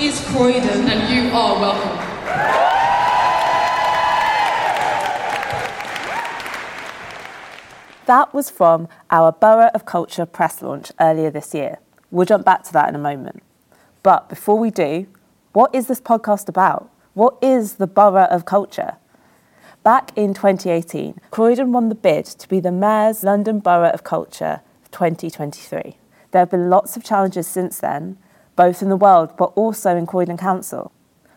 is Croydon. And you are welcome. That was from our Borough of Culture press launch earlier this year. We'll jump back to that in a moment. But before we do, what is this podcast about? What is the Borough of Culture? Back in 2018, Croydon won the bid to be the Mayor's London Borough of Culture 2023. There have been lots of challenges since then, both in the world but also in Croydon Council.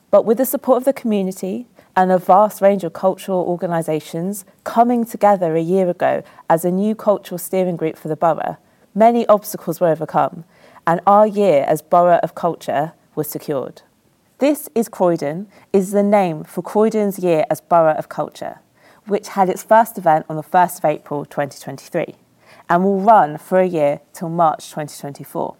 But with the support of the community and a vast range of cultural organisations coming together a year ago as a new cultural steering group for the borough, many obstacles were overcome, and our year as Borough of Culture was secured. This is Croydon is the name for Croydon's year as Borough of Culture, which had its first event on the 1st of April 2023 and will run for a year till March 2024.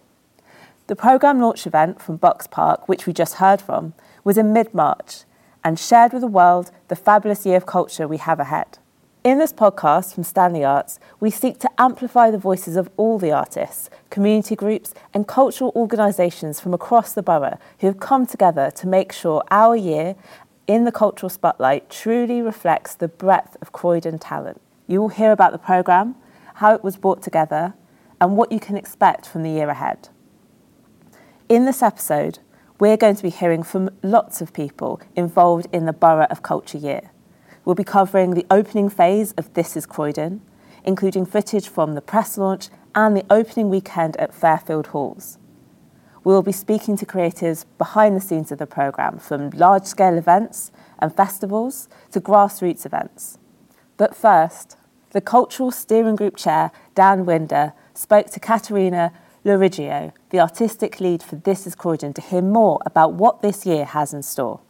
The programme launch event from Boxpark, which we just heard from, was in mid March and shared with the world the fabulous year of culture we have ahead. In this podcast from Stanley Arts, we seek to amplify the voices of all the artists, community groups, and cultural organisations from across the borough who have come together to make sure our year in the cultural spotlight truly reflects the breadth of Croydon talent. You will hear about the programme, how it was brought together, and what you can expect from the year ahead. In this episode, we're going to be hearing from lots of people involved in the Borough of Culture Year. We'll be covering the opening phase of This is Croydon, including footage from the press launch and the opening weekend at Fairfield Halls. We will be speaking to creatives behind the scenes of the programme, from large scale events and festivals to grassroots events. But first, the Cultural Steering Group Chair, Dan Winder, spoke to Caterina Loriggio, the artistic lead for This is Croydon, to hear more about what this year has in store.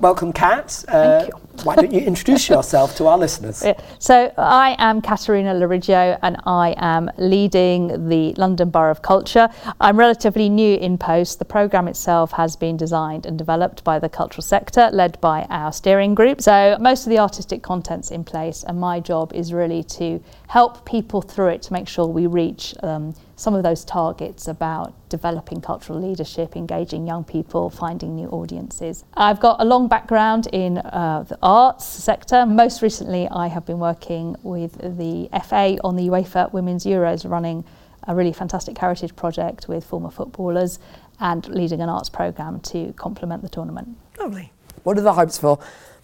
Welcome, Kat. Uh, Thank you. why don't you introduce yourself to our listeners? So I am Caterina Loriggio and I am leading the London Borough of Culture. I'm relatively new in post. The programme itself has been designed and developed by the cultural sector, led by our steering group. So most of the artistic content's in place and my job is really to help people through it to make sure we reach um, some of those targets about developing cultural leadership, engaging young people, finding new audiences. I've got a long background in uh, the arts sector. Most recently, I have been working with the FA on the UEFA Women's Euros, running a really fantastic heritage project with former footballers and leading an arts programme to complement the tournament. Lovely. What are the hopes for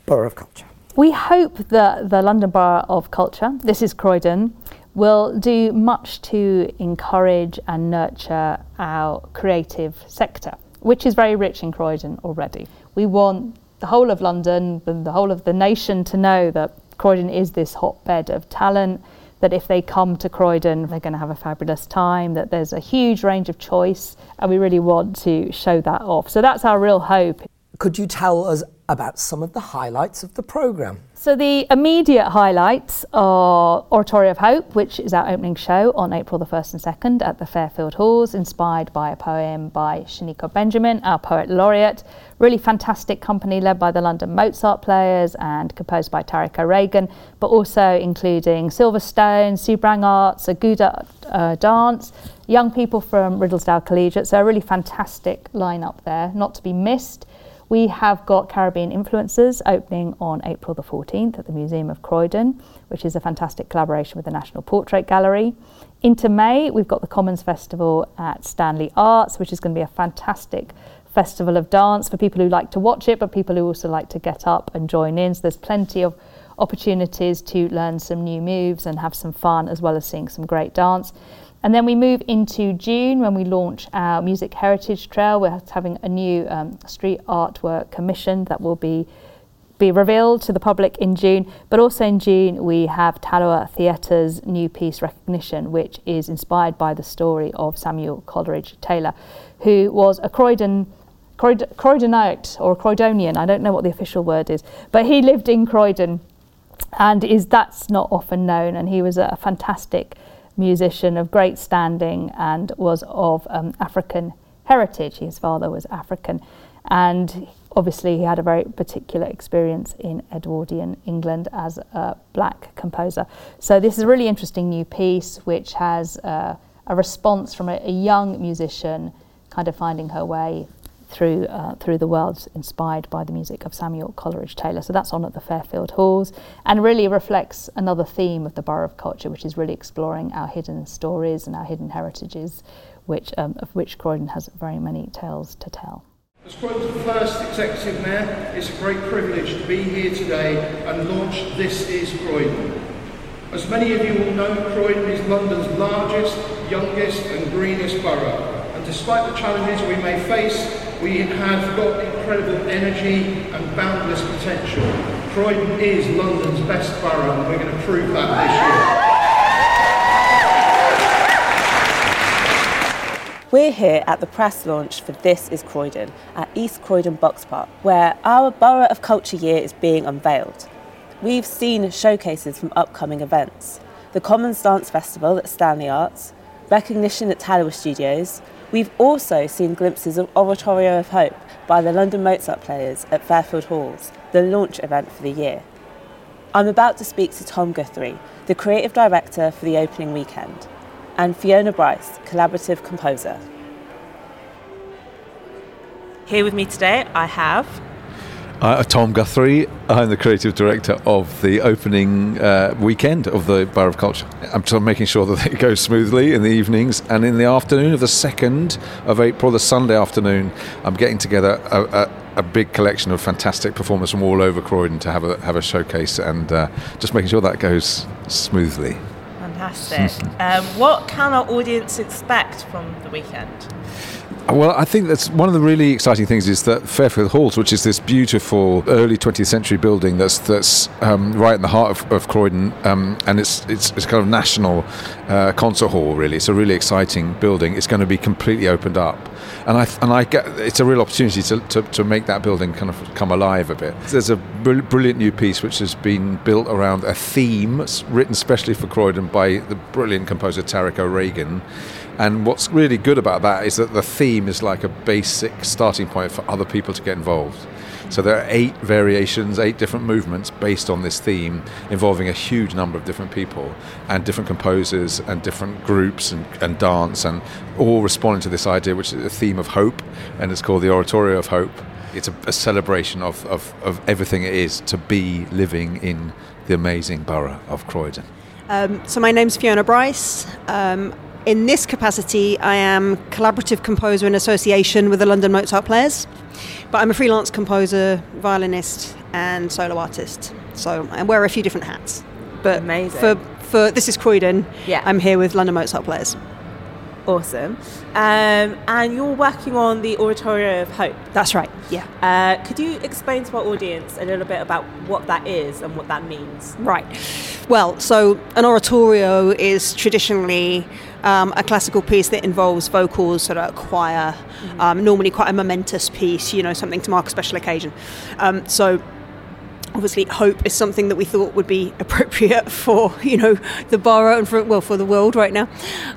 Borough of Culture? We hope that the London Borough of Culture, this is Croydon, will do much to encourage and nurture our creative sector, which is very rich in Croydon already. We want the whole of London, the, the whole of the nation to know that Croydon is this hotbed of talent, that if they come to Croydon, they're going to have a fabulous time, that there's a huge range of choice, and we really want to show that off. So that's our real hope. Could you tell us about some of the highlights of the programme? So the immediate highlights are Oratorio of Hope, which is our opening show on April the 1st and 2nd at the Fairfield Halls, inspired by a poem by Shaniqua Benjamin, our poet laureate. Really fantastic company led by the London Mozart players and composed by Tarik O'Regan, but also including Silverstone, Sabrang Arts, a Gouda uh, dance, young people from Riddlesdown Collegiate. So a really fantastic lineup there, not to be missed. We have got Caribbean Influences opening on April the 14th at the Museum of Croydon, which is a fantastic collaboration with the National Portrait Gallery. Into May, we've got the Commons Festival at Stanley Arts, which is going to be a fantastic festival of dance for people who like to watch it, but people who also like to get up and join in. So there's plenty of opportunities to learn some new moves and have some fun, as well as seeing some great dance. And then we move into June when we launch our Music Heritage Trail. We're having a new um, street artwork commission that will be be revealed to the public in June. But also in June, we have Talawa Theatre's new piece Recognition, which is inspired by the story of Samuel Coleridge Taylor, who was a Croydon Croyd- Croydonite or Croydonian, I don't know what the official word is, but he lived in Croydon and is that's not often known and he was a fantastic musician of great standing and was of um, African heritage. His father was African, and obviously he had a very particular experience in Edwardian England as a black composer. So this is a really interesting new piece, which has uh, a response from a, a young musician, kind of finding her way through uh, through the world, inspired by the music of Samuel Coleridge Taylor. So that's on at the Fairfield Halls, and really reflects another theme of the Borough of Culture, which is really exploring our hidden stories and our hidden heritages, which um, of which Croydon has very many tales to tell. As Croydon's first executive mayor, it's a great privilege to be here today and launch This Is Croydon. As many of you will know, Croydon is London's largest, youngest and greenest borough. Despite the challenges we may face, we have got incredible energy and boundless potential. Croydon is London's best borough and we're going to prove that this year. We're here at the press launch for This is Croydon at East Croydon Box Park, where our Borough of Culture Year is being unveiled. We've seen showcases from upcoming events the Commons Dance Festival at Stanley Arts, recognition at Talawa Studios, We've also seen glimpses of Oratorio of Hope by the London Mozart Players at Fairfield Halls, the launch event for the year. I'm about to speak to Tom Guthrie, the creative director for the opening weekend, and Fiona Bryce, collaborative composer. Here with me today, I have uh, Tom Guthrie. I'm the creative director of the opening uh, weekend of the Borough of Culture. I'm making sure that it goes smoothly in the evenings and in the afternoon of the 2nd of April, the Sunday afternoon, I'm getting together a, a, a big collection of fantastic performers from all over Croydon to have a, have a showcase and uh, just making sure that goes smoothly. Fantastic. um, what can our audience expect from the weekend? Well, I think that's one of the really exciting things is that Fairfield Halls, which is this beautiful early 20th century building that's that's um, right in the heart of, of Croydon, um, and it's, it's it's kind of national uh, concert hall. Really, it's a really exciting building. It's going to be completely opened up, and I and I get it's a real opportunity to, to, to make that building kind of come alive a bit. There's a brilliant new piece which has been built around a theme written specially for Croydon by the brilliant composer Tarik O'Regan and what's really good about that is that the theme is like a basic starting point for other people to get involved. So there are eight variations, eight different movements based on this theme, involving a huge number of different people and different composers and different groups and, and dance, and all responding to this idea, which is a theme of hope, and it's called the Oratorio of Hope. It's a, a celebration of, of, of everything it is to be living in the amazing borough of Croydon. Um, so my name's Fiona Bryce. Um, in this capacity, I am collaborative composer in association with the London Mozart Players, but I'm a freelance composer, violinist, and solo artist. So I wear a few different hats. But Amazing. For, for this is Croydon. Yeah. I'm here with London Mozart Players. Awesome. Um, and you're working on the Oratorio of Hope. That's right, yeah. Uh, could you explain to our audience a little bit about what that is and what that means? Right. Well, so an oratorio is traditionally um, a classical piece that involves vocals, sort of a choir, mm-hmm. um, normally quite a momentous piece, you know, something to mark a special occasion. Um, so obviously hope is something that we thought would be appropriate for you know the borough and for well for the world right now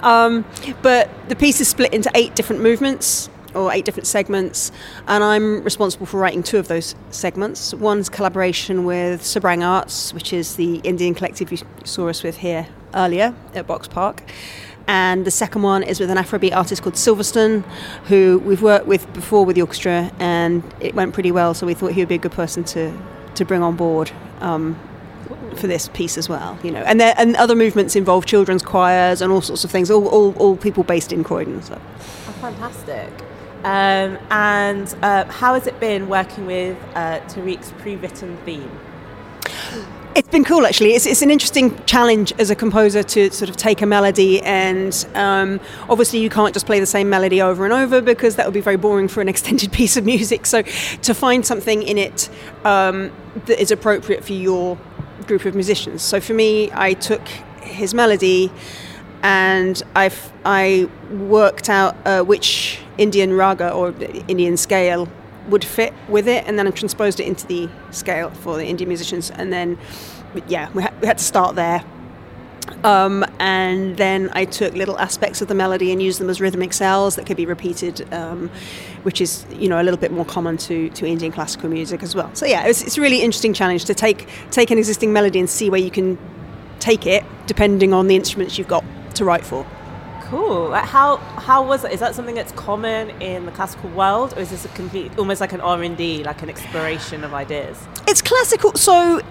um, but the piece is split into eight different movements or eight different segments and i'm responsible for writing two of those segments one's collaboration with Sabrang Arts which is the indian collective you saw us with here earlier at box park and the second one is with an Afrobeat artist called Silverstone, who we've worked with before with the orchestra, and it went pretty well. So we thought he would be a good person to to bring on board um, for this piece as well. You know, and there, and other movements involve children's choirs and all sorts of things. All, all, all people based in Croydon. So. Oh, fantastic. Um, and uh, how has it been working with uh, Tarik's pre-written theme? It's been cool actually. It's, it's an interesting challenge as a composer to sort of take a melody and um, obviously you can't just play the same melody over and over because that would be very boring for an extended piece of music. So to find something in it um, that is appropriate for your group of musicians. So for me, I took his melody and I've I worked out uh, which Indian raga or Indian scale would fit with it, and then I transposed it into the scale for the Indian musicians, and then yeah, we, ha- we had to start there. Um, and then I took little aspects of the melody and used them as rhythmic cells that could be repeated, um, which is you know a little bit more common to, to Indian classical music as well. So yeah, it's, it's a really interesting challenge to take take an existing melody and see where you can take it depending on the instruments you've got to write for. Cool. How how was it? Is that something that's common in the classical world, or is this a complete, almost like an R and D, like an exploration of ideas? It's classical. So,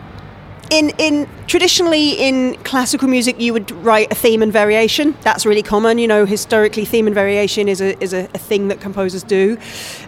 in in traditionally in classical music, you would write a theme and variation. That's really common. You know, historically, theme and variation is a is a, a thing that composers do.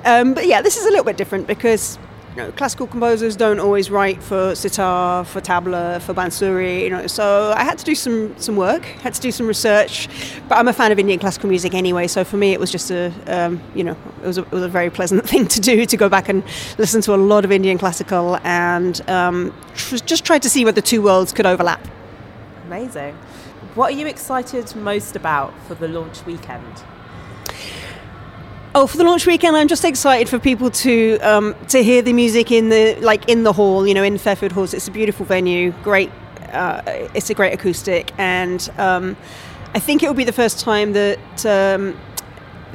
Um, but yeah, this is a little bit different because know, classical composers don't always write for sitar, for tabla, for bansuri, you know. So I had to do some some work, had to do some research. But I'm a fan of Indian classical music anyway, so for me it was just a um, you know it was a, it was a very pleasant thing to do to go back and listen to a lot of Indian classical and um, tr- just try to see where the two worlds could overlap. Amazing. What are you excited most about for the launch weekend? Oh, for the launch weekend, I'm just excited for people to um, to hear the music in the like in the hall. You know, in Fairfield Halls, it's a beautiful venue. Great, uh, it's a great acoustic, and um, I think it will be the first time that um,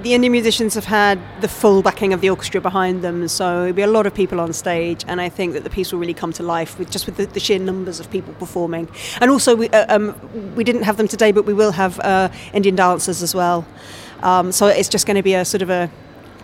the Indian musicians have had the full backing of the orchestra behind them. So there'll be a lot of people on stage, and I think that the piece will really come to life with just with the, the sheer numbers of people performing. And also, we, uh, um, we didn't have them today, but we will have uh, Indian dancers as well. Um, so it's just going to be a sort of a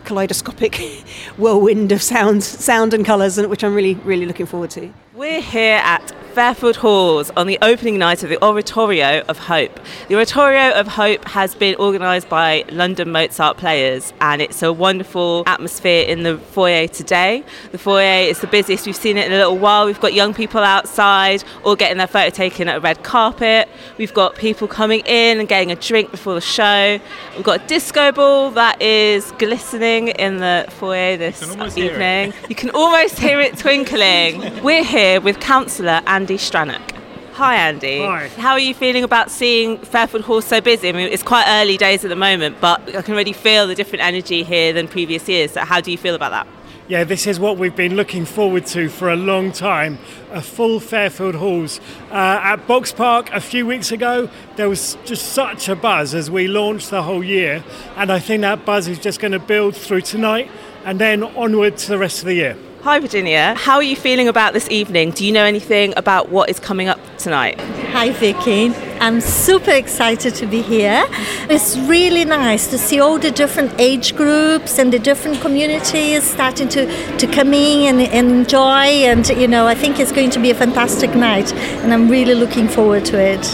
kaleidoscopic whirlwind of sound, sound and colours, which I'm really, really looking forward to. We're here at Fairfield Halls on the opening night of the Oratorio of Hope. The Oratorio of Hope has been organised by London Mozart Players and it's a wonderful atmosphere in the foyer today. The foyer is the busiest we've seen it in a little while. We've got young people outside all getting their photo taken at a red carpet. We've got people coming in and getting a drink before the show. We've got a disco ball that is glistening in the foyer this evening. You can almost hear it twinkling. We're here with Councillor Andy Stranack. Hi, Andy. Hi. How are you feeling about seeing Fairfield Hall so busy? I mean, it's quite early days at the moment, but I can already feel the different energy here than previous years. So, how do you feel about that? Yeah, this is what we've been looking forward to for a long time a full Fairfield Halls. Uh, at Box Park a few weeks ago, there was just such a buzz as we launched the whole year, and I think that buzz is just going to build through tonight and then onward to the rest of the year. Hi, Virginia. How are you feeling about this evening? Do you know anything about what is coming up tonight? Hi, Vicky. I'm super excited to be here. It's really nice to see all the different age groups and the different communities starting to, to come in and, and enjoy. And, you know, I think it's going to be a fantastic night, and I'm really looking forward to it.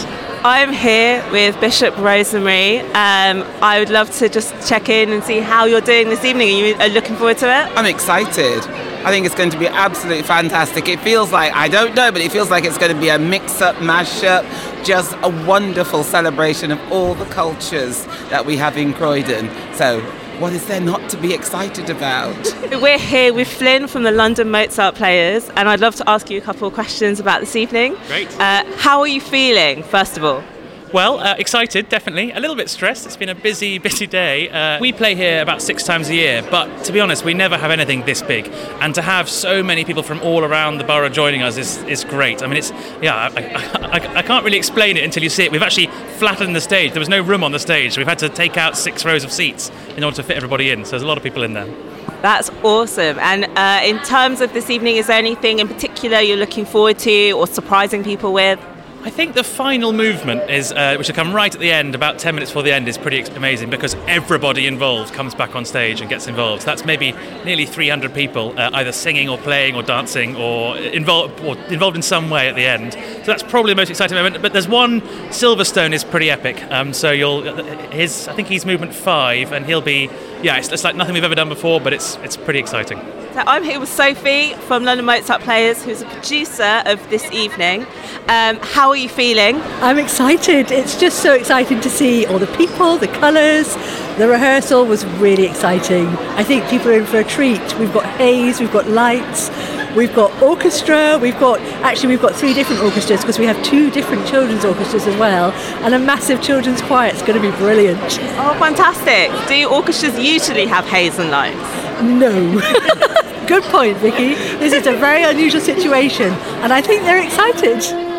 I'm here with Bishop Rosemary. Um, I would love to just check in and see how you're doing this evening. Are you looking forward to it? I'm excited. I think it's going to be absolutely fantastic. It feels like, I don't know, but it feels like it's going to be a mix up, mash up, just a wonderful celebration of all the cultures that we have in Croydon. So, what is there not to be excited about? We're here with Flynn from the London Mozart Players, and I'd love to ask you a couple of questions about this evening. Great. Uh, how are you feeling, first of all? Well, uh, excited, definitely. A little bit stressed. It's been a busy, busy day. Uh, we play here about six times a year, but to be honest, we never have anything this big. And to have so many people from all around the borough joining us is, is great. I mean, it's, yeah, I, I, I, can't really explain it until you see it. We've actually flattened the stage. There was no room on the stage, so we've had to take out six rows of seats in order to fit everybody in. So there's a lot of people in there. That's awesome. And uh, in terms of this evening, is there anything in particular you're looking forward to or surprising people with? I think the final movement is, uh, which will come right at the end, about 10 minutes before the end, is pretty amazing because everybody involved comes back on stage and gets involved. So that's maybe nearly 300 people uh, either singing or playing or dancing or involved, or involved in some way at the end. So that's probably the most exciting moment. But there's one, Silverstone is pretty epic. Um, so you'll, his, I think he's movement five and he'll be, yeah, it's, it's like nothing we've ever done before, but it's, it's pretty exciting. So I'm here with Sophie from London Mozart Players, who's a producer of this evening. Um, how are you feeling? I'm excited. It's just so exciting to see all the people, the colours. The rehearsal was really exciting. I think people are in for a treat. We've got haze, we've got lights, we've got orchestra, we've got actually we've got three different orchestras because we have two different children's orchestras as well, and a massive children's choir. It's going to be brilliant. Oh, fantastic! Do orchestras usually have haze and lights? No. Good point, Vicky. This is a very unusual situation, and I think they're excited.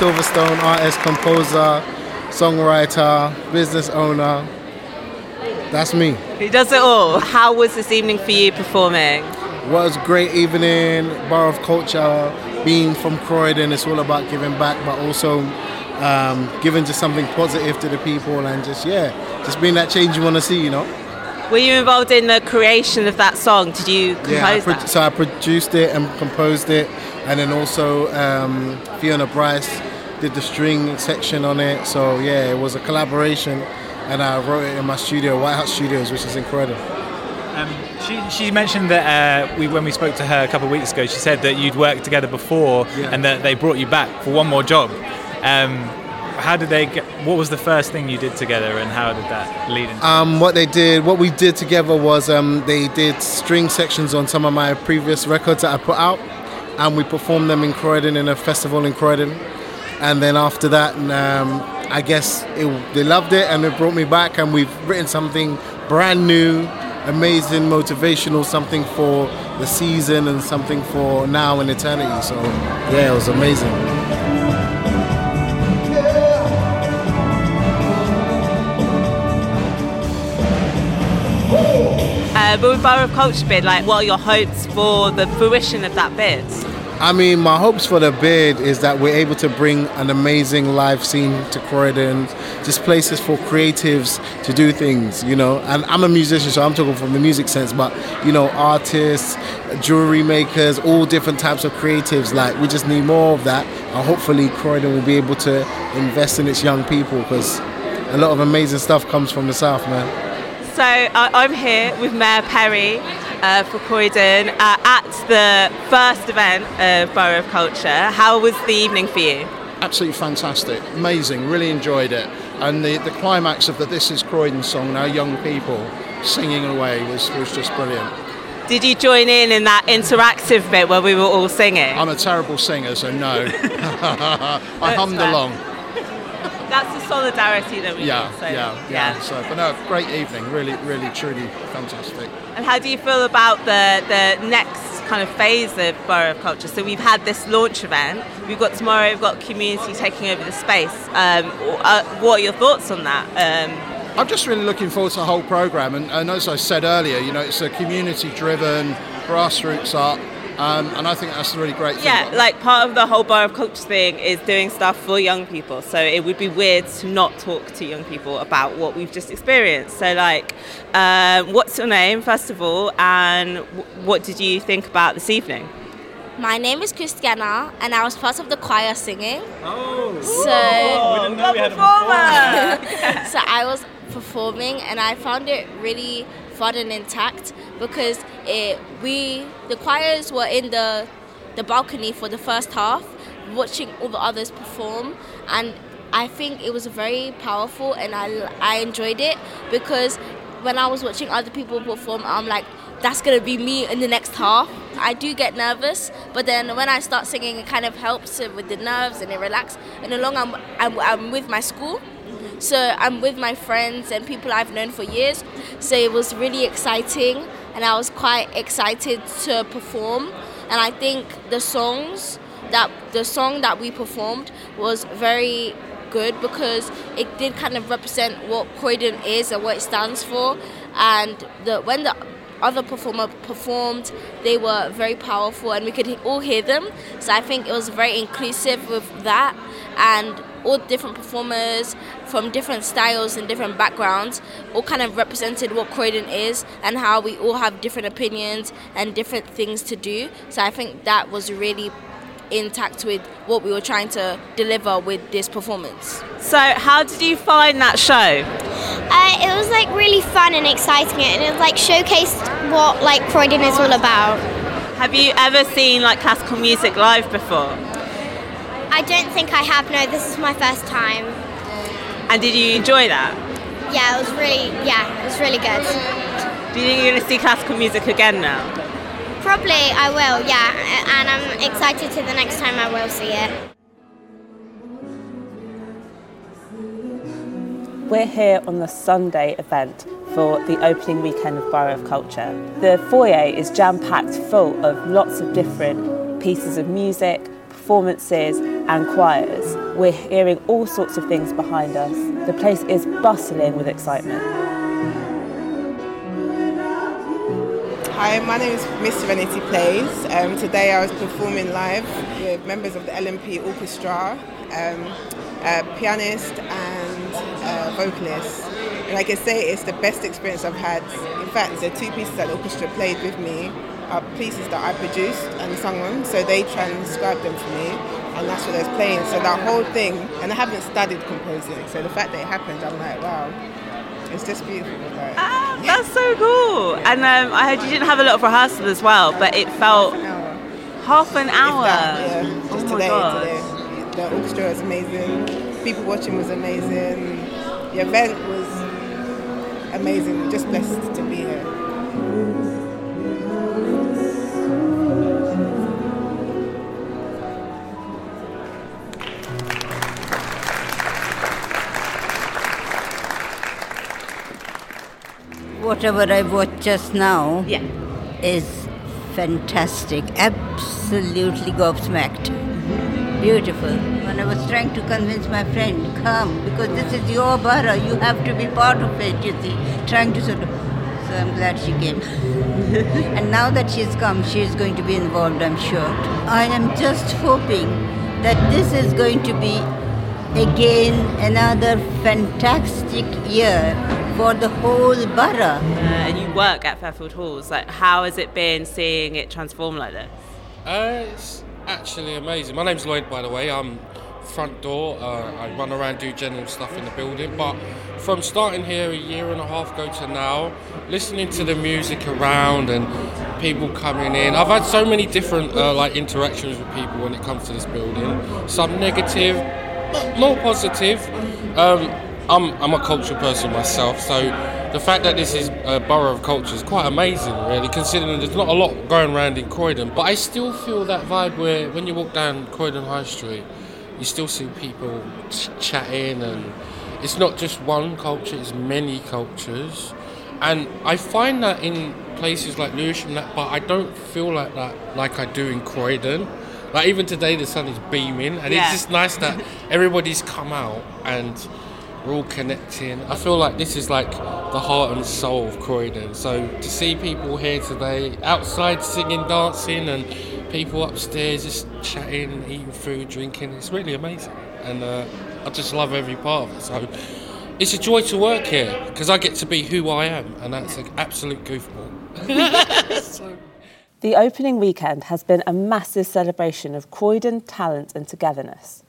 Silverstone, artist, composer, songwriter, business owner. That's me. He does it all. How was this evening for you performing? Was a great evening, Bar of Culture. Being from Croydon, it's all about giving back, but also um, giving just something positive to the people and just yeah, just being that change you want to see, you know. Were you involved in the creation of that song? Did you compose Yeah, I pro- that? so I produced it and composed it, and then also um, Fiona Bryce did the string section on it. So yeah, it was a collaboration, and I wrote it in my studio, White House Studios, which is incredible. Um, she, she mentioned that uh, we, when we spoke to her a couple of weeks ago, she said that you'd worked together before and that they brought you back for one more job. Um, how did they get, what was the first thing you did together and how did that lead into Um, what they did, what we did together was um, they did string sections on some of my previous records that I put out, and we performed them in Croydon in a festival in Croydon. And then after that, um, I guess it, they loved it, and it brought me back, and we've written something brand new, amazing, motivational, something for the season and something for now and eternity. So yeah, it was amazing. Uh, but with Borough of Culture bid, like, what are your hopes for the fruition of that bid? I mean, my hopes for the bid is that we're able to bring an amazing live scene to Croydon, just places for creatives to do things, you know. And I'm a musician, so I'm talking from the music sense, but you know, artists, jewelry makers, all different types of creatives. Like, we just need more of that, and hopefully, Croydon will be able to invest in its young people because a lot of amazing stuff comes from the south, man. So I'm here with Mayor Perry uh, for Croydon uh, at the first event of Borough of Culture. How was the evening for you? Absolutely fantastic, amazing, really enjoyed it. And the, the climax of the This Is Croydon song, now young people singing away, was, was just brilliant. Did you join in in that interactive bit where we were all singing? I'm a terrible singer, so no. I hummed along. That's the solidarity that we Yeah, need. So, yeah, yeah, So, but no, great evening, really, really, truly fantastic. And how do you feel about the, the next kind of phase of Borough of Culture? So we've had this launch event. We've got tomorrow. We've got community taking over the space. Um, uh, what are your thoughts on that? Um, I'm just really looking forward to the whole programme, and, and as I said earlier, you know, it's a community-driven, grassroots art, um, and I think that's a really great thing. yeah, like part of the whole Bar of Culture thing is doing stuff for young people. So it would be weird to not talk to young people about what we've just experienced. So like, um, what's your name first of all, and w- what did you think about this evening? My name is Christiana, and I was part of the choir singing. Oh, so we didn't know we had a performer. so I was performing, and I found it really and intact because it we the choirs were in the the balcony for the first half, watching all the others perform, and I think it was very powerful, and I I enjoyed it because when I was watching other people perform, I'm like, that's gonna be me in the next half. I do get nervous, but then when I start singing, it kind of helps with the nerves and it relax. And along, I'm, I'm, I'm with my school, so I'm with my friends and people I've known for years. So it was really exciting, and I was quite excited to perform. And I think the songs that the song that we performed was very good because it did kind of represent what Croydon is and what it stands for. And the when the other performer performed, they were very powerful and we could all hear them. So I think it was very inclusive with that and all different performers from different styles and different backgrounds all kind of represented what Croydon is and how we all have different opinions and different things to do. So I think that was really intact with what we were trying to deliver with this performance. So how did you find that show? Uh, it was like really fun and exciting, and it like showcased what like Croydon is all about. Have you ever seen like classical music live before? I don't think I have. No, this is my first time. And did you enjoy that? Yeah, it was really yeah, it was really good. Do you think you're going to see classical music again now? Probably I will. Yeah, and I'm excited to the next time I will see it. We're here on the Sunday event for the opening weekend of Borough of Culture. The foyer is jam packed full of lots of different pieces of music, performances, and choirs. We're hearing all sorts of things behind us. The place is bustling with excitement. Hi, my name is Miss Serenity Plays. Um, today I was performing live with members of the LMP Orchestra, um, pianist and vocalist. And I can say it's the best experience I've had. In fact, the two pieces that the orchestra played with me are pieces that I produced and sung them, so they transcribed them for me, and that's what I was playing. So that whole thing, and I haven't studied composing, so the fact that it happened, I'm like, wow, it's just beautiful. Like, Ah, that's so cool. And um, I heard you didn't have a lot of rehearsal as well, but it felt half an hour. Half an hour. yeah, just oh today, today. The orchestra was amazing. People watching was amazing. The event was amazing. Just blessed to be here. Whatever I watched just now is fantastic. Absolutely gobsmacked. Beautiful. When I was trying to convince my friend, come, because this is your borough, you have to be part of it, you see. Trying to sort of. So I'm glad she came. and now that she's come, she is going to be involved, I'm sure. I am just hoping that this is going to be again another fantastic year for the whole borough. Uh, and you work at Fairfield Halls. Like, how has it been seeing it transform like this? Uh, it's actually amazing. My name's Lloyd, by the way. I'm front door. Uh, I run around, do general stuff in the building. But from starting here a year and a half ago to now, listening to the music around and people coming in, I've had so many different uh, like interactions with people when it comes to this building. Some negative, more positive. Um, I'm, I'm a cultural person myself, so the fact that this is a borough of culture is quite amazing, really, considering there's not a lot going around in Croydon. But I still feel that vibe where when you walk down Croydon High Street, you still see people ch- chatting, and it's not just one culture, it's many cultures. And I find that in places like Lewisham, that, but I don't feel like that like I do in Croydon. Like even today, the sun is beaming, and Yeah. it's just nice that everybody's come out and we're all connecting. I feel like this is like the heart and soul of Croydon. So to see people here today, outside singing, dancing, and people upstairs just chatting, eating food, drinking, it's really amazing. And uh, I just love every part of it. So it's a joy to work here because I get to be who I am, and that's an absolute goofball. So- The opening weekend has been a massive celebration of Croydon talent and togetherness.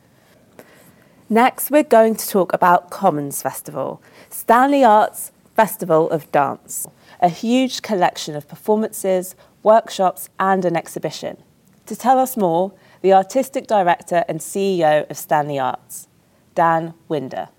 Next, we're going to talk about Commons Festival, Stanley Arts Festival of Dance, a huge collection of performances, workshops, and an exhibition. To tell us more, the artistic director and CEO of Stanley Arts, Dan Winder.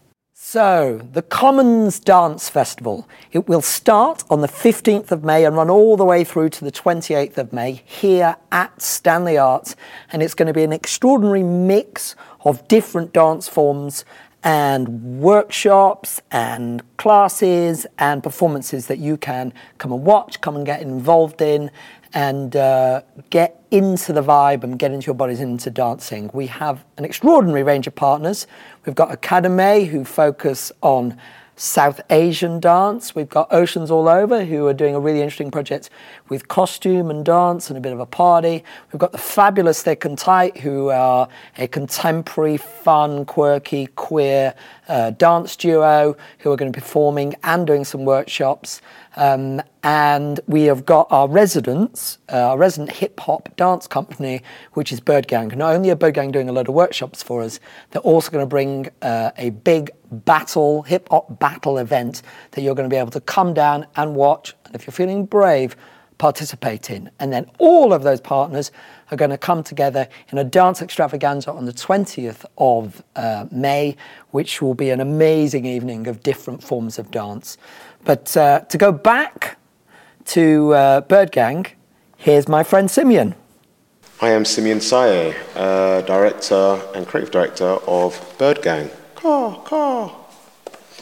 So, the Commons Dance Festival. It will start on the 15th of May and run all the way through to the 28th of May here at Stanley Arts. And it's going to be an extraordinary mix of different dance forms and workshops and classes and performances that you can come and watch, come and get involved in, and uh, get into the vibe and get into your bodies into dancing. We have an extraordinary range of partners. We've got Akademi who focus on South Asian dance. We've got Oceans All Over who are doing a really interesting project with costume and dance and a bit of a party. We've got the fabulous Thick and Tight who are a contemporary, fun, quirky, queer uh, dance duo who are going to be performing and doing some workshops. Um, and we have got our residents, uh, our resident hip hop dance company, which is Bird Gang. Not only are Bird Gang doing a load of workshops for us, they're also going to bring uh, a big battle, hip hop battle event that you're going to be able to come down and watch. And if you're feeling brave, participate in. And then all of those partners are going to come together in a dance extravaganza on the 20th of uh, May, which will be an amazing evening of different forms of dance. But uh, to go back to uh, Bird Gang, here's my friend Simeon. I am Simeon Saye, uh, director and creative director of Bird Gang. Caw, caw.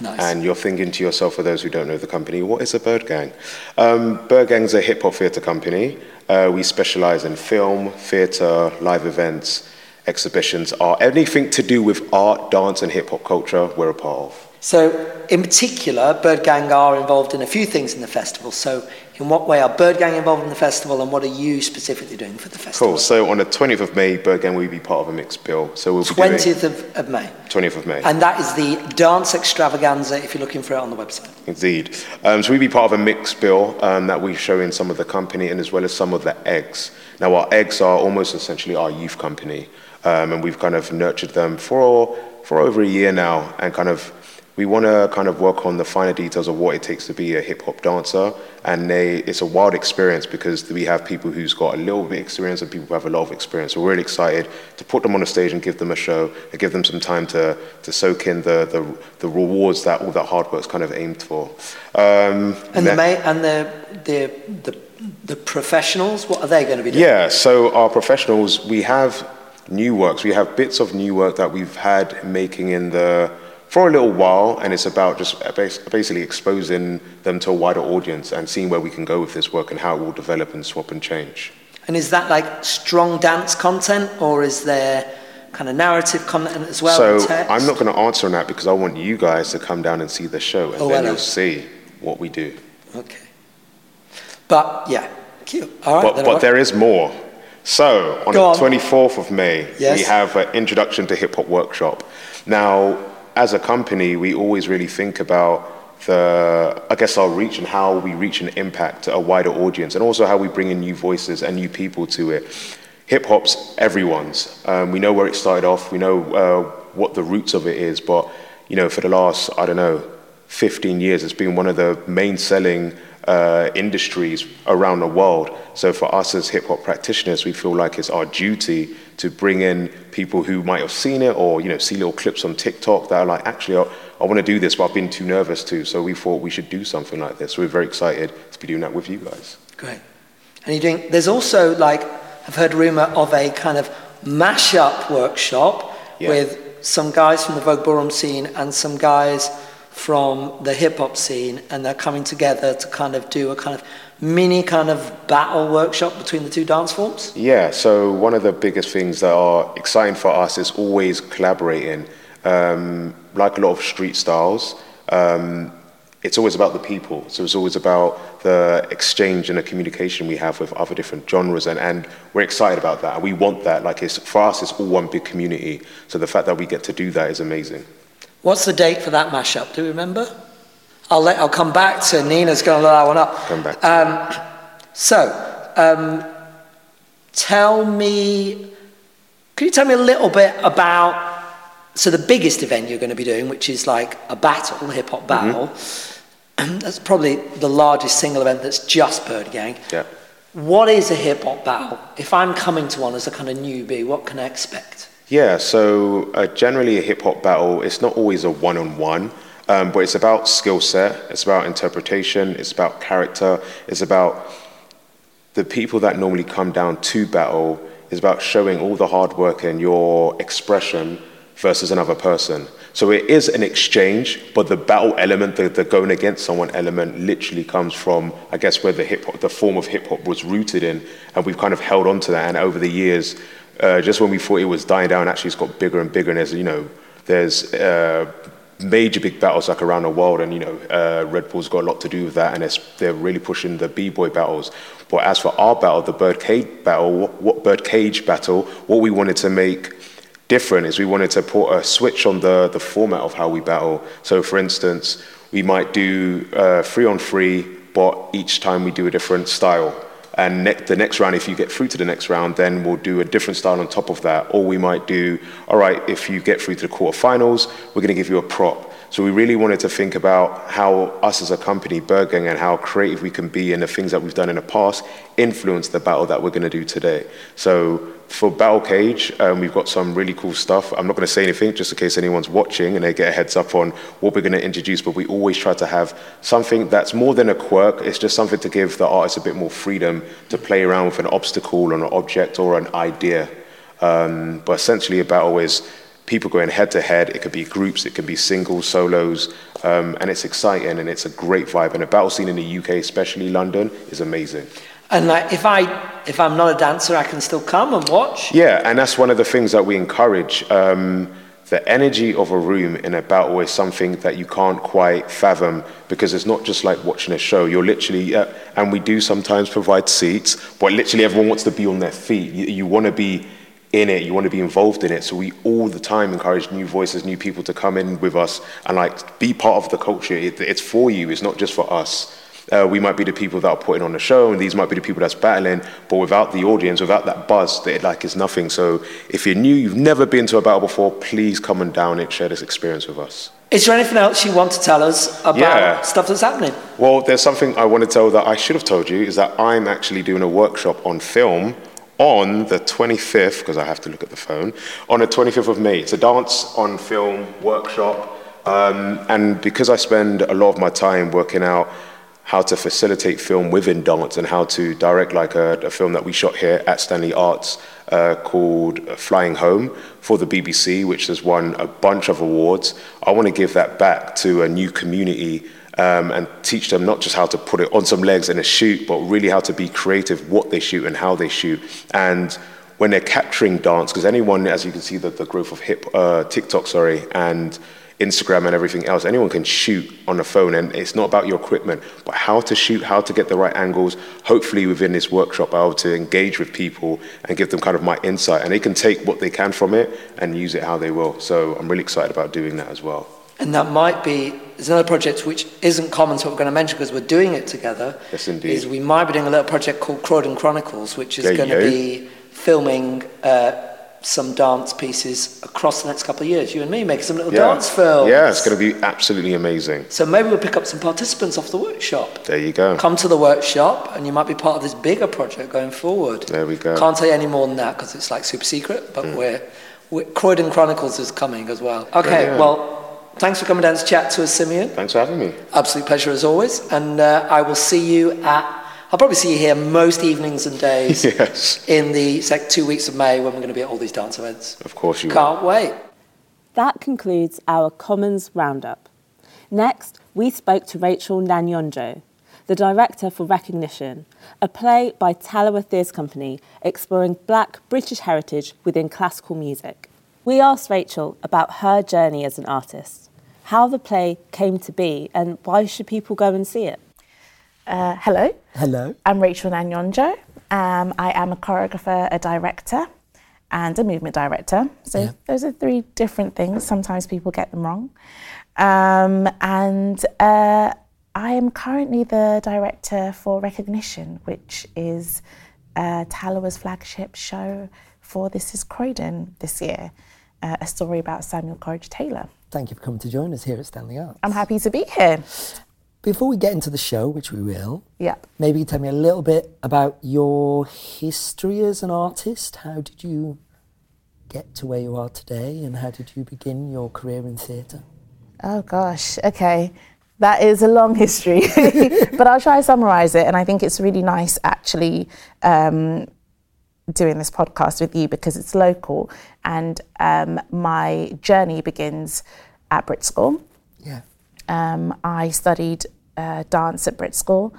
Nice. And you're thinking to yourself, for those who don't know the company, what is a Bird Gang? Um, Bird Gang is a hip hop theatre company. Uh, we specialise in film, theatre, live events, exhibitions are anything to do with art, dance, and hip hop culture, we're a part of. So, in particular, Bird Gang are involved in a few things in the festival. So, in what way are Bird Gang involved in the festival, and what are you specifically doing for the festival? Cool. So on the 20th of May, Bird Gang will be part of a mixed bill. So we'll be doing 20th of, of May. 20th of May. And that is the dance extravaganza if you're looking for it on the website. Indeed. Um, so we'll be part of a mixed bill um, that we show in some of the company and as well as some of the eggs. Now, our eggs are almost essentially our youth company, um, and we've kind of nurtured them for for over a year now, and kind of we want to kind of work on the finer details of what it takes to be a hip hop dancer. And they, it's a wild experience because we have people who's got a little bit of experience and people who have a lot of experience. So we're really excited to put them on a stage and give them a show and give them some time to, to soak in the, the, the rewards that all that hard work's kind of aimed for. Um, And the, ma- and the, the, the, the professionals, what are they going to be doing? Yeah, so our professionals, we have new works. We have bits of new work that we've had making in the for a little while, and it's about just basically exposing them to a wider audience and seeing where we can go with this work and how it will develop and swap and change. And is that like strong dance content, or is there kind of narrative content as well? so? I'm not going to answer on that because I want you guys to come down and see the show, and Oh, then hello. you'll see what we do. Okay. But yeah, cute. All right. but but there is more. So on Go the on. 24th of May, Yes. we have an introduction to hip hop workshop. Now, as a company, we always really think about the, I guess, our reach and how we reach and impact a wider audience, and also how we bring in new voices and new people to it. Hip hop's everyone's. Um, we know where it started off. We know uh, what the roots of it is, but you know, for the last, I don't know, 15 years, it's been one of the main selling uh, industries around the world. So for us as hip hop practitioners, we feel like it's our duty to bring in people who might have seen it or you know see little clips on TikTok that are like, actually, I, I want to do this, but I've been too nervous to. So we thought we should do something like this. So we're very excited to be doing that with you guys. Great. And you're doing, there's also like, I've heard rumour of a kind of mashup workshop Yeah. with some guys from the Vogue Ballroom scene and some guys from the hip hop scene, and they're coming together to kind of do a kind of mini kind of battle workshop between the two dance forms. Yeah, so one of the biggest things that are exciting for us is always collaborating. Um, like a lot of street styles, um, it's always about the people. So it's always about the exchange and the communication we have with other different genres, and, and we're excited about that. We want that. Like it's for us, it's all one big community. So the fact that we get to do that is amazing. What's the date for that mashup? Do you remember? I'll let. I'll come back to Nina's going to load that one up. Come back. Um, so, um, tell me. Can you tell me a little bit about? So the biggest event you're going to be doing, which is like a battle, hip hop battle. That's probably the largest single event that's just Bird Gang. Yeah. What is a hip hop battle? If I'm coming to one as a kind of newbie, what can I expect? Yeah, so uh, generally a hip hop battle, it's not always a one on one, but it's about skill set, it's about interpretation, it's about character, it's about the people that normally come down to battle, it's about showing all the hard work and your expression versus another person. So it is an exchange, but the battle element, the, the going against someone element, literally comes from, I guess, where the hip hop, the form of hip hop was rooted in, and we've kind of held on to that. And over the years, uh, just when we thought it was dying down, actually, it's got bigger and bigger. And there's, you know, there's uh, major big battles like around the world, and you know, uh, Red Bull's got a lot to do with that, and they're really pushing the b-boy battles. But as for our battle, the bird cage battle, what, what bird cage battle, what we wanted to make different is we wanted to put a switch on the, the format of how we battle. So, for instance, we might do uh, three on three, but each time we do a different style. And ne- the next round, if you get through to the next round, then we'll do a different style on top of that. Or we might do, all right, if you get through to the quarterfinals, we're going to give you a prop. So we really wanted to think about how us as a company, Bird Gang, and how creative we can be and the things that we've done in the past influence the battle that we're going to do today. So for Battle Cage, um, we've got some really cool stuff. I'm not going to say anything just in case anyone's watching and they get a heads up on what we're going to introduce, but we always try to have something that's more than a quirk. It's just something to give the artist a bit more freedom to play around with an obstacle or an object or an idea. Um, but essentially, a battle is people going head to head. It could be groups, it could be singles, solos, um, and it's exciting and it's a great vibe. And the battle scene in the UK, especially London, is amazing. And like, if I if I'm not a dancer, I can still come and watch. Yeah, and that's one of the things that we encourage. Um, the energy of a room in a battle is something that you can't quite fathom because it's not just like watching a show. You're literally, uh, and we do sometimes provide seats, but literally everyone wants to be on their feet. You, you want to be in it, you want to be involved in it. So we all the time encourage new voices, new people to come in with us and like be part of the culture. It, it's for you, it's not just for us. Uh, we might be the people that are putting on the show, and these might be the people that's battling. But without the audience, without that buzz, it like is nothing. So if you're new, you've never been to a battle before, please come and down it, share this experience with us. Is there anything else you want to tell us about Yeah. stuff that's happening? Well, there's something I want to tell that I should have told you is that I'm actually doing a workshop on film on the 25th, because I have to look at the phone, on the 25th of May. It's a dance on film workshop. Um, and because I spend a lot of my time working out how to facilitate film within dance and how to direct like a, a film that we shot here at Stanley Arts uh, called Flying Home for the BBC, which has won a bunch of awards. I want to give that back to a new community um, and teach them not just how to put it on some legs in a shoot, but really how to be creative, what they shoot and how they shoot. And when they're capturing dance, because anyone, as you can see, the, the growth of hip uh, TikTok, sorry, and Instagram and everything else, anyone can shoot on a phone, and it's not about your equipment, but how to shoot, how to get the right angles. Hopefully, within this workshop, I'll be able to engage with people and give them kind of my insight, and they can take what they can from it and use it how they will. So I'm really excited about doing that as well. And that might be there's another project which isn't common to what we're going to mention because we're doing it together. Yes, indeed. Is we might be doing a little project called Croydon Chronicles, which is There going to be filming uh, some dance pieces across the next couple of years. You and me making some little dance films. Yeah, it's going to be absolutely amazing. So maybe we'll pick up some participants off the workshop. There you go. Come to the workshop, and you might be part of this bigger project going forward. There we go. Can't say any more than that because it's like super secret, but we're, we're Croydon Chronicles is coming as well. Okay, Brilliant. well, thanks for coming down to chat to us, Simeon. Thanks for having me. Absolute pleasure as always, and uh, I will see you at. I'll probably see you here most evenings and days Yes, in the like, two weeks of May when we're going to be at all these dance events. of course you will. Can't wait. That concludes our Commons Roundup. Next, we spoke to Rachel Nanyonjo, the director for Recognition, a play by Talawa Theatre Company exploring black British heritage within classical music. We asked Rachel about her journey as an artist, how the play came to be, and why should people go and see it. Uh, hello, Hello. I'm Rachel Nanyonjo. Um, I am a choreographer, a director, and a movement director. So those are three different things. Sometimes people get them wrong. Um, and uh, I am currently the director for Recognition, which is uh, Talawa's flagship show for This Is Croydon this year, uh, a story about Samuel Coleridge Taylor. Thank you for coming to join us here at Stanley Arts. I'm happy to be here. Before we get into the show, which we will, Yeah. maybe you tell me a little bit about your history as an artist. How did you get to where you are today, and how did you begin your career in theatre? Oh gosh, okay. That is a long history, but I'll try to summarize it. And I think it's really nice actually um, doing this podcast with you because it's local. And um, my journey begins at Brit School. Um, I studied uh, dance at Brit School,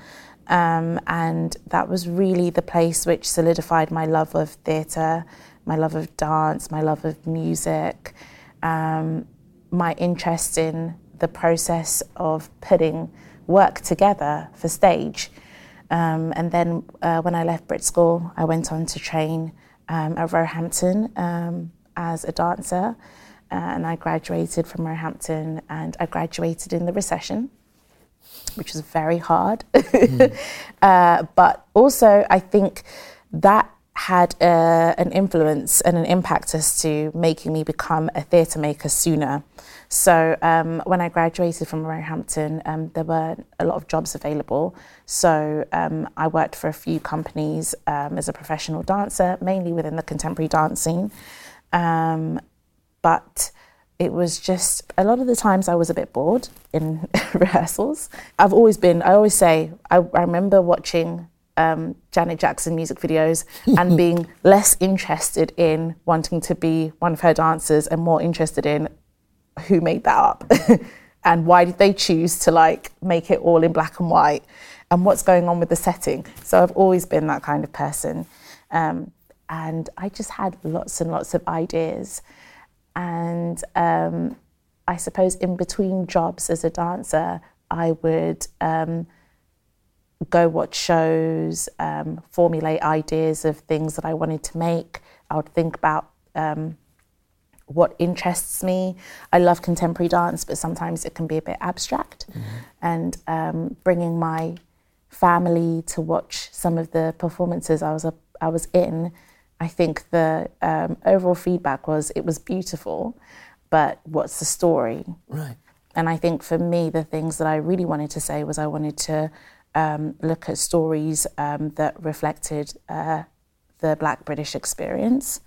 um, and that was really the place which solidified my love of theatre, my love of dance, my love of music, um, my interest in the process of putting work together for stage. Um, and then uh, when I left Brit School, I went on to train um, at Roehampton um, as a dancer. Uh, and I graduated from Roehampton and I graduated in the recession, which was very hard. uh, but also, I think that had uh, an influence and an impact as to making me become a theatre maker sooner. So um, when I graduated from Roehampton, um, there were a lot of jobs available. So um, I worked for a few companies um, as a professional dancer, mainly within the contemporary dance scene. Um, but it was just a lot of the times I was a bit bored in rehearsals. I've always been, I always say, I, I remember watching um, Janet Jackson music videos and being less interested in wanting to be one of her dancers and more interested in who made that up and why did they choose to like make it all in black and white and what's going on with the setting. So I've always been that kind of person. Um, and I just had lots and lots of ideas. And um, I suppose in between jobs as a dancer, I would um, go watch shows, um, formulate ideas of things that I wanted to make. I would think about um, what interests me. I love contemporary dance, but sometimes it can be a bit abstract. And um, bringing my family to watch some of the performances I was I was in, I think the um, overall feedback was it was beautiful, but what's the story? Right. And I think for me, the things that I really wanted to say was I wanted to um, look at stories um, that reflected uh, the Black British experience.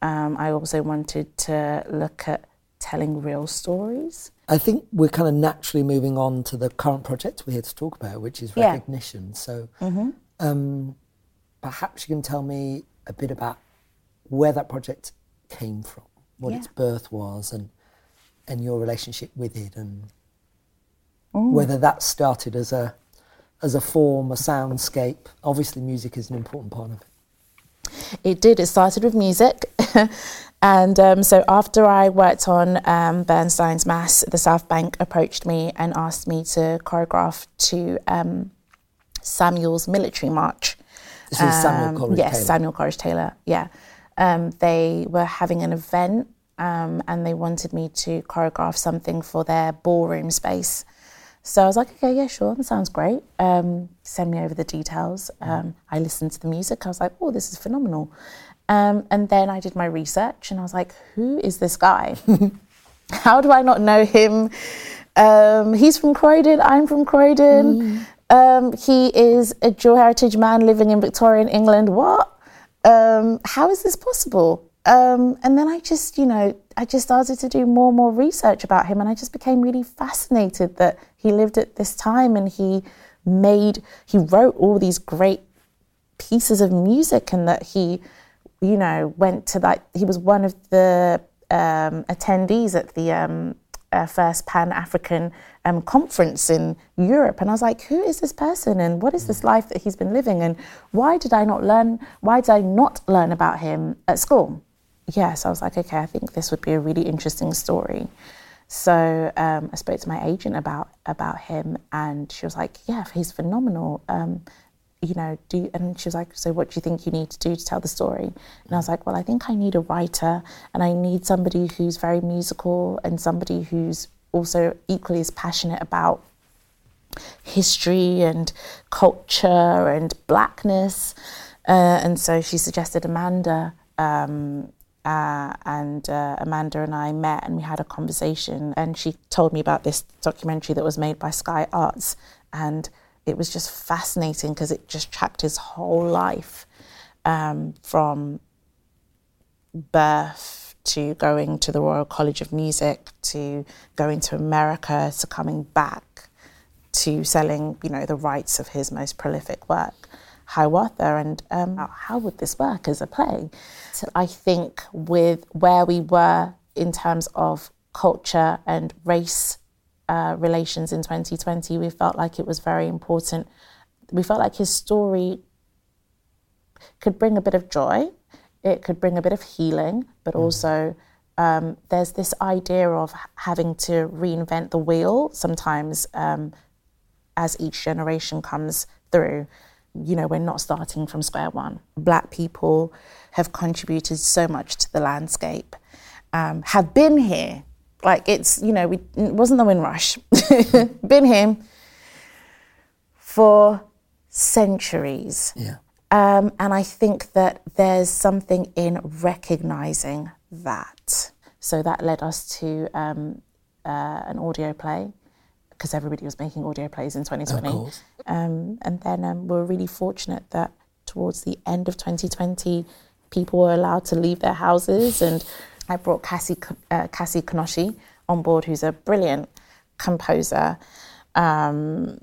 Um, I also wanted to look at telling real stories. I think we're kind of naturally moving on to the current project we're here to talk about, which is Yeah. recognition. So Mhm. um, perhaps you can tell me a bit about where that project came from, what its birth was, and and your relationship with it, and Mm. whether that started as a as a form, a soundscape. Obviously, music is an important part of it. It did. It started with music. and um, so after I worked on um, Bernstein's Mass, the South Bank approached me and asked me to choreograph to um, Samuel's military march. This is Samuel Coleridge Yes, Taylor. Samuel Coleridge Taylor. Yeah. Um, they were having an event um, and they wanted me to choreograph something for their ballroom space. So I was like, okay, yeah, sure, that sounds great. Um, send me over the details. Um, I listened to the music. I was like, oh, this is phenomenal. Um, and then I did my research and I was like, who is this guy? How do I not know him? Um, he's from Croydon. I'm from Croydon. Um, he is a dual heritage man living in Victorian England. What? Um, how is this possible? Um, and then I just, you know, I just started to do more and more research about him, and I just became really fascinated that he lived at this time and he made, he wrote all these great pieces of music, and that he, you know, went to like, he was one of the um, attendees at the um, uh, first Pan African um, conference in Europe. And I was like, who is this person and what is this life that he's been living? And why did I not learn, why did I not learn about him at school? Yes, I was like, okay, I think this would be a really interesting story. So um, I spoke to my agent about about him, and she was like, "Yeah, he's phenomenal. Um, you know, do and she was like, "So what do you think you need to do to tell the story?" And I was like, "Well, I think I need a writer, and I need somebody who's very musical and somebody who's also equally as passionate about history and culture and blackness." Uh, and so she suggested Amanda. Um, uh, and uh, Amanda and I met and we had a conversation. And she told me about this documentary that was made by Sky Arts. And it was just fascinating because it just tracked his whole life um, from birth to going to the Royal College of Music to going to America to coming back to selling, you know, the rights of his most prolific work, Hiawatha, and um, how would this work as a play? So I think with where we were in terms of culture and race uh, relations in 2020, we felt like it was very important. We felt like his story could bring a bit of joy, it could bring a bit of healing, but also um, there's this idea of having to reinvent the wheel sometimes um, as each generation comes through. You know, we're not starting from square one. Black people have contributed so much to the landscape, um, have been here. Like it's, you know, we, it wasn't the Windrush, been here for centuries. Yeah. Um, and I think that there's something in recognizing that. So that led us to um, uh, an audio play because everybody was making audio plays in 2020. Of course. Um, and then um, we were really fortunate that towards the end of 2020, people were allowed to leave their houses. And I brought Cassie, uh, Cassie Kinoshi on board, who's a brilliant composer. Um,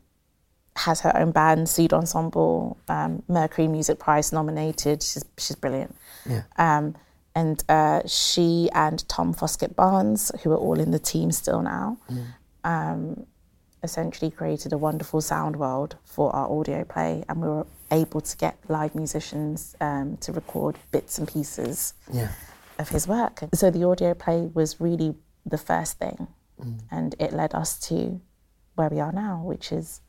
has her own band, Seed Ensemble, um, Mercury Music Prize nominated. She's she's brilliant. Yeah. Um, and uh, she and Tom Foskett Barnes, who are all in the team still now, um, essentially created a wonderful sound world for our audio play, and we were able to get live musicians um, to record bits and pieces Yeah. Of his work. So the audio play was really the first thing, Mm. and it led us to where we are now, which is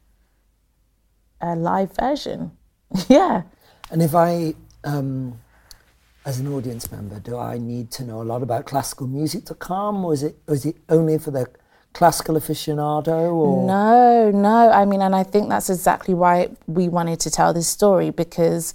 a live version. yeah. And if I, um, as an audience member, do I need to know a lot about classical music to come, or is it, or is it only for the classical aficionado? Or No, no. I mean, and I think that's exactly why we wanted to tell this story because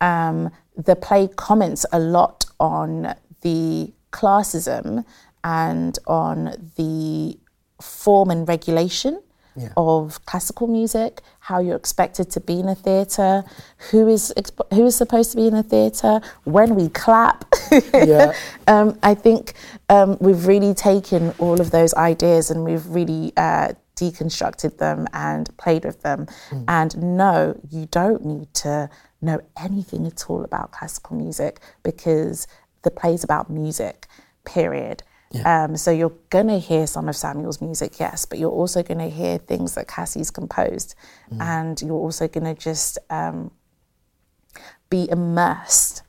um, the play comments a lot on the classism and on the form and regulation Yeah. of classical music, how you're expected to be in a theatre, who is exp- who is supposed to be in a theatre, when we clap. Yeah. um, I think um, we've really taken all of those ideas and we've really uh, deconstructed them and played with them. Mm. And no, you don't need to know anything at all about classical music because the play's about music, period. Um, so you're going to hear some of Samuel's music, yes, but you're also going to hear things that Cassie's composed. And you're also going to just um, be immersed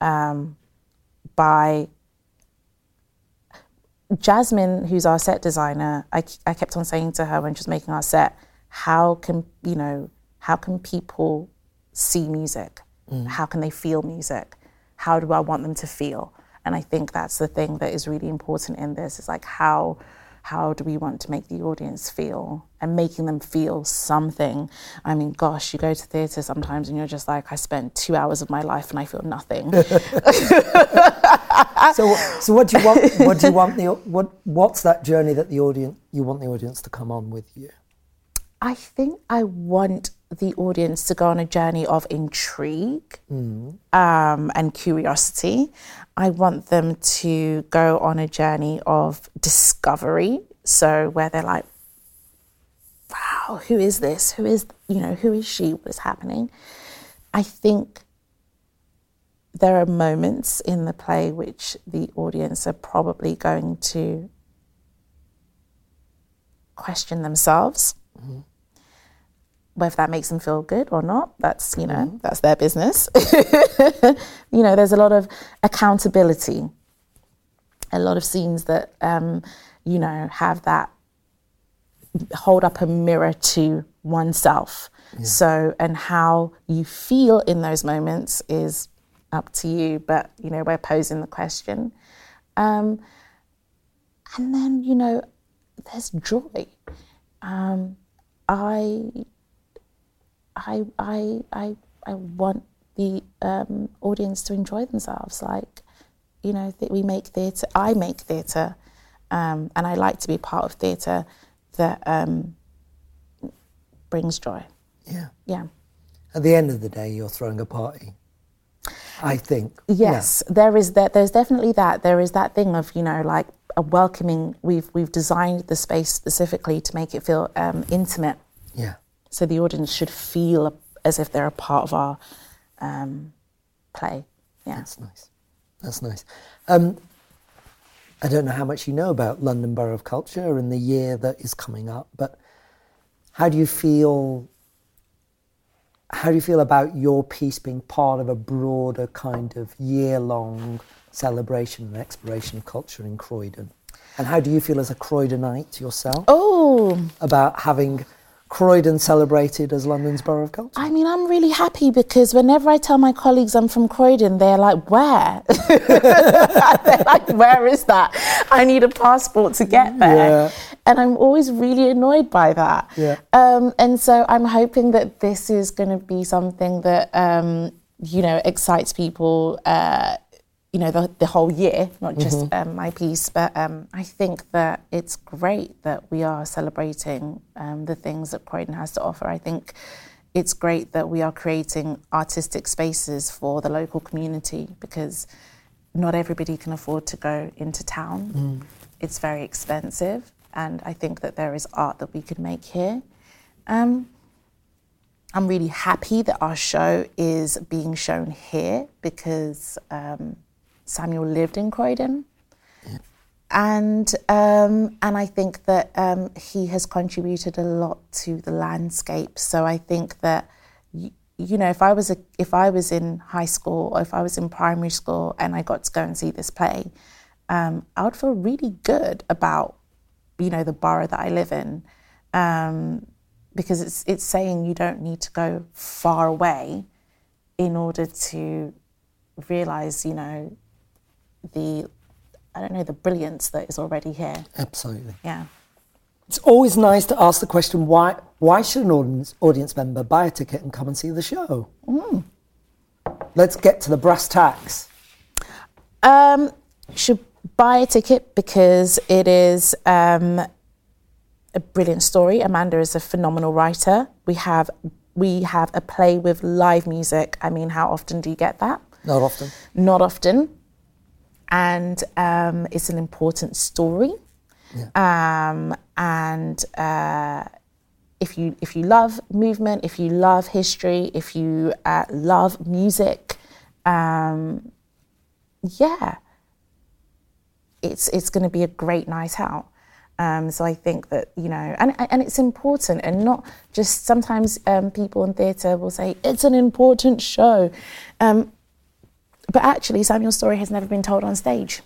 um, by Jasmine, who's our set designer, I, I kept on saying to her when she was making our set, how can, you know, how can people see music? Mm. How can they feel music? How do I want them to feel? And I think that's the thing that is really important in this is like how how do we want to make the audience feel and making them feel something i mean gosh you go to theatre sometimes and you're just like i spent two hours of my life and i feel nothing so, so what do you want? What do you want the what? What's that journey that the audience you want the audience to come on with you? I think I want the audience to go on a journey of intrigue Mm. um, and curiosity. I want them to go on a journey of discovery. So where they're like, wow, who is this? Who is, you know, who is she? What is happening? I think there are moments in the play which the audience are probably going to question themselves. Whether that makes them feel good or not, that's you know that's their business. you know, there's a lot of accountability, a lot of scenes that um, you know have that hold up a mirror to oneself. So, and how you feel in those moments is up to you. But you know, we're posing the question, um, and then you know, there's joy. Um, I, I, I, I, I want the um, audience to enjoy themselves. Like, you know, that we make theatre. I make theatre, um, and I like to be part of theatre that um, brings joy. Yeah. Yeah. At the end of the day, you're throwing a party. I think. Yes, there is that. There's definitely that. There is that thing of you know like a welcoming. We've we've designed the space specifically to make it feel um, intimate. Yeah. So the audience should feel as if they're a part of our um, play. Yeah. That's nice. That's nice. Um, I don't know how much you know about London Borough of Culture and the year that is coming up, but how do you feel? How do you feel about your piece being part of a broader kind of year-long celebration and exploration of culture in Croydon? And how do you feel as a Croydonite yourself? Oh, about having Croydon celebrated as London's Borough of Culture. I mean, I'm really happy because whenever I tell my colleagues I'm from Croydon, they're like, "Where?" they're like, "Where is that? I need a passport to get there." Yeah. And I'm always really annoyed by that. Yeah. Um, and so I'm hoping that this is going to be something that um, you know excites people. Uh, you know the, the whole year, not just Mhm. um, my piece, but um, I think that it's great that we are celebrating um, the things that Croydon has to offer. I think it's great that we are creating artistic spaces for the local community because not everybody can afford to go into town. Mm. It's very expensive, and I think that there is art that we could make here. Um, I'm really happy that our show is being shown here because um, Samuel lived in Croydon. and um, and I think that um, he has contributed a lot to the landscape. So I think that you know if I was a, if I was in high school or if I was in primary school and I got to go and see this play, um, I would feel really good about you know the borough that I live in um, because it's it's saying you don't need to go far away in order to realize you know the I don't know, the brilliance that is already here. Absolutely. Yeah. It's always nice to ask the question why why should an audience, audience member buy a ticket and come and see the show? Mm. Let's get to the brass tacks. Um, should buy a ticket because it is um, a brilliant story. Amanda is a phenomenal writer. We have we have a play with live music. I mean, how often do you get that? Not often. Not often. And um, it's an important story. Um, and uh, if you if you love movement, if you love history, if you uh, love music, um, yeah, it's it's going to be a great night out. Um, so I think that you know, and and it's important, and not just sometimes um, people in theatre will say it's an important show, um, but actually Samuel's story has never been told on stage,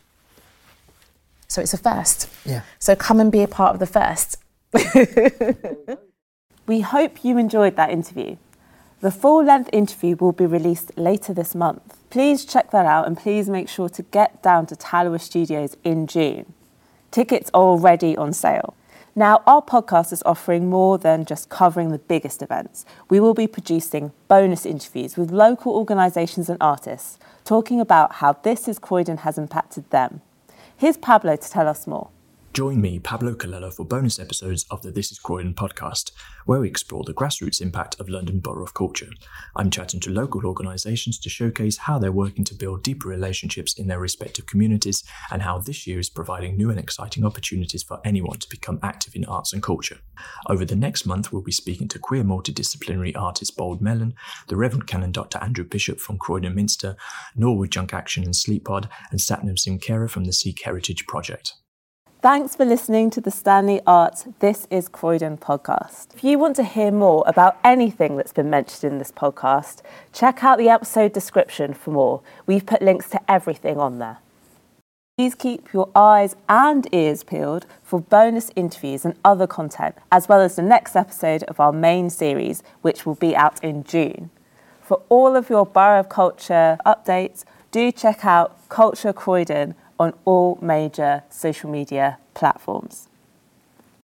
so it's a first. Yeah. So come and be a part of the first. We hope you enjoyed that interview. The full length interview will be released later this month. Please check that out and please make sure to get down to Talawa Studios in June. Tickets are already on sale. Now, our podcast is offering more than just covering the biggest events. We will be producing bonus interviews with local organisations and artists, talking about how This is Croydon has impacted them. Here's Pablo to tell us more. Join me, Pablo Colella, for bonus episodes of the This is Croydon podcast, where we explore the grassroots impact of London Borough of Culture. I'm chatting to local organisations to showcase how they're working to build deeper relationships in their respective communities and how this year is providing new and exciting opportunities for anyone to become active in arts and culture. Over the next month, we'll be speaking to queer multidisciplinary artist Bold Mellon, the Reverend Canon Dr. Andrew Bishop from Croydon Minster, Norwood Junk Action and Sleep Pod, and Satnam Simkera from the Sikh Heritage Project. Thanks for listening to the Stanley Arts This is Croydon podcast. If you want to hear more about anything that's been mentioned in this podcast, check out the episode description for more. We've put links to everything on there. Please keep your eyes and ears peeled for bonus interviews and other content, as well as the next episode of our main series, which will be out in June. For all of your Borough of Culture updates, do check out Culture Croydon on all major social media platforms.